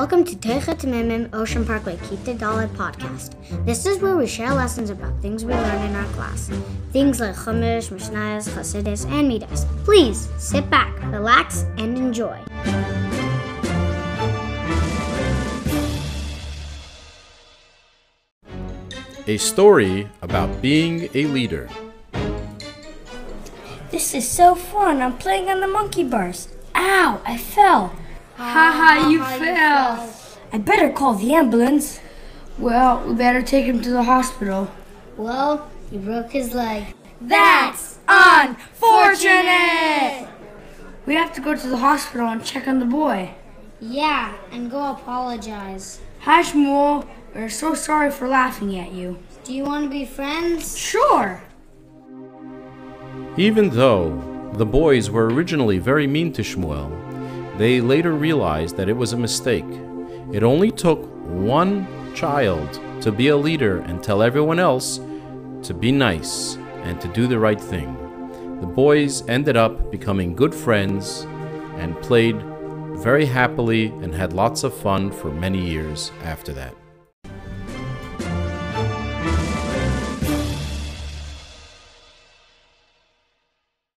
Welcome to Teichet Mimim Ocean Parkway Kita Daled podcast. This is where we share lessons about things we learn in our class. Things like Chumash, Mishnayos, Chassidus, and Middos. Please sit back, relax, and enjoy. A story about being a leader. This is so fun. I'm playing on the monkey bars. Ow, I fell. Ha ha, you fell. I better call the ambulance. Well, we better take him to the hospital. Well, he broke his leg. That's unfortunate! We have to go to the hospital and check on the boy. Yeah, and go apologize. Hi, Shmuel. We're so sorry for laughing at you. Do you want to be friends? Sure. Even though the boys were originally very mean to Shmuel, they later realized that it was a mistake. It only took one child to be a leader and tell everyone else to be nice and to do the right thing. The boys ended up becoming good friends and played very happily and had lots of fun for many years after that.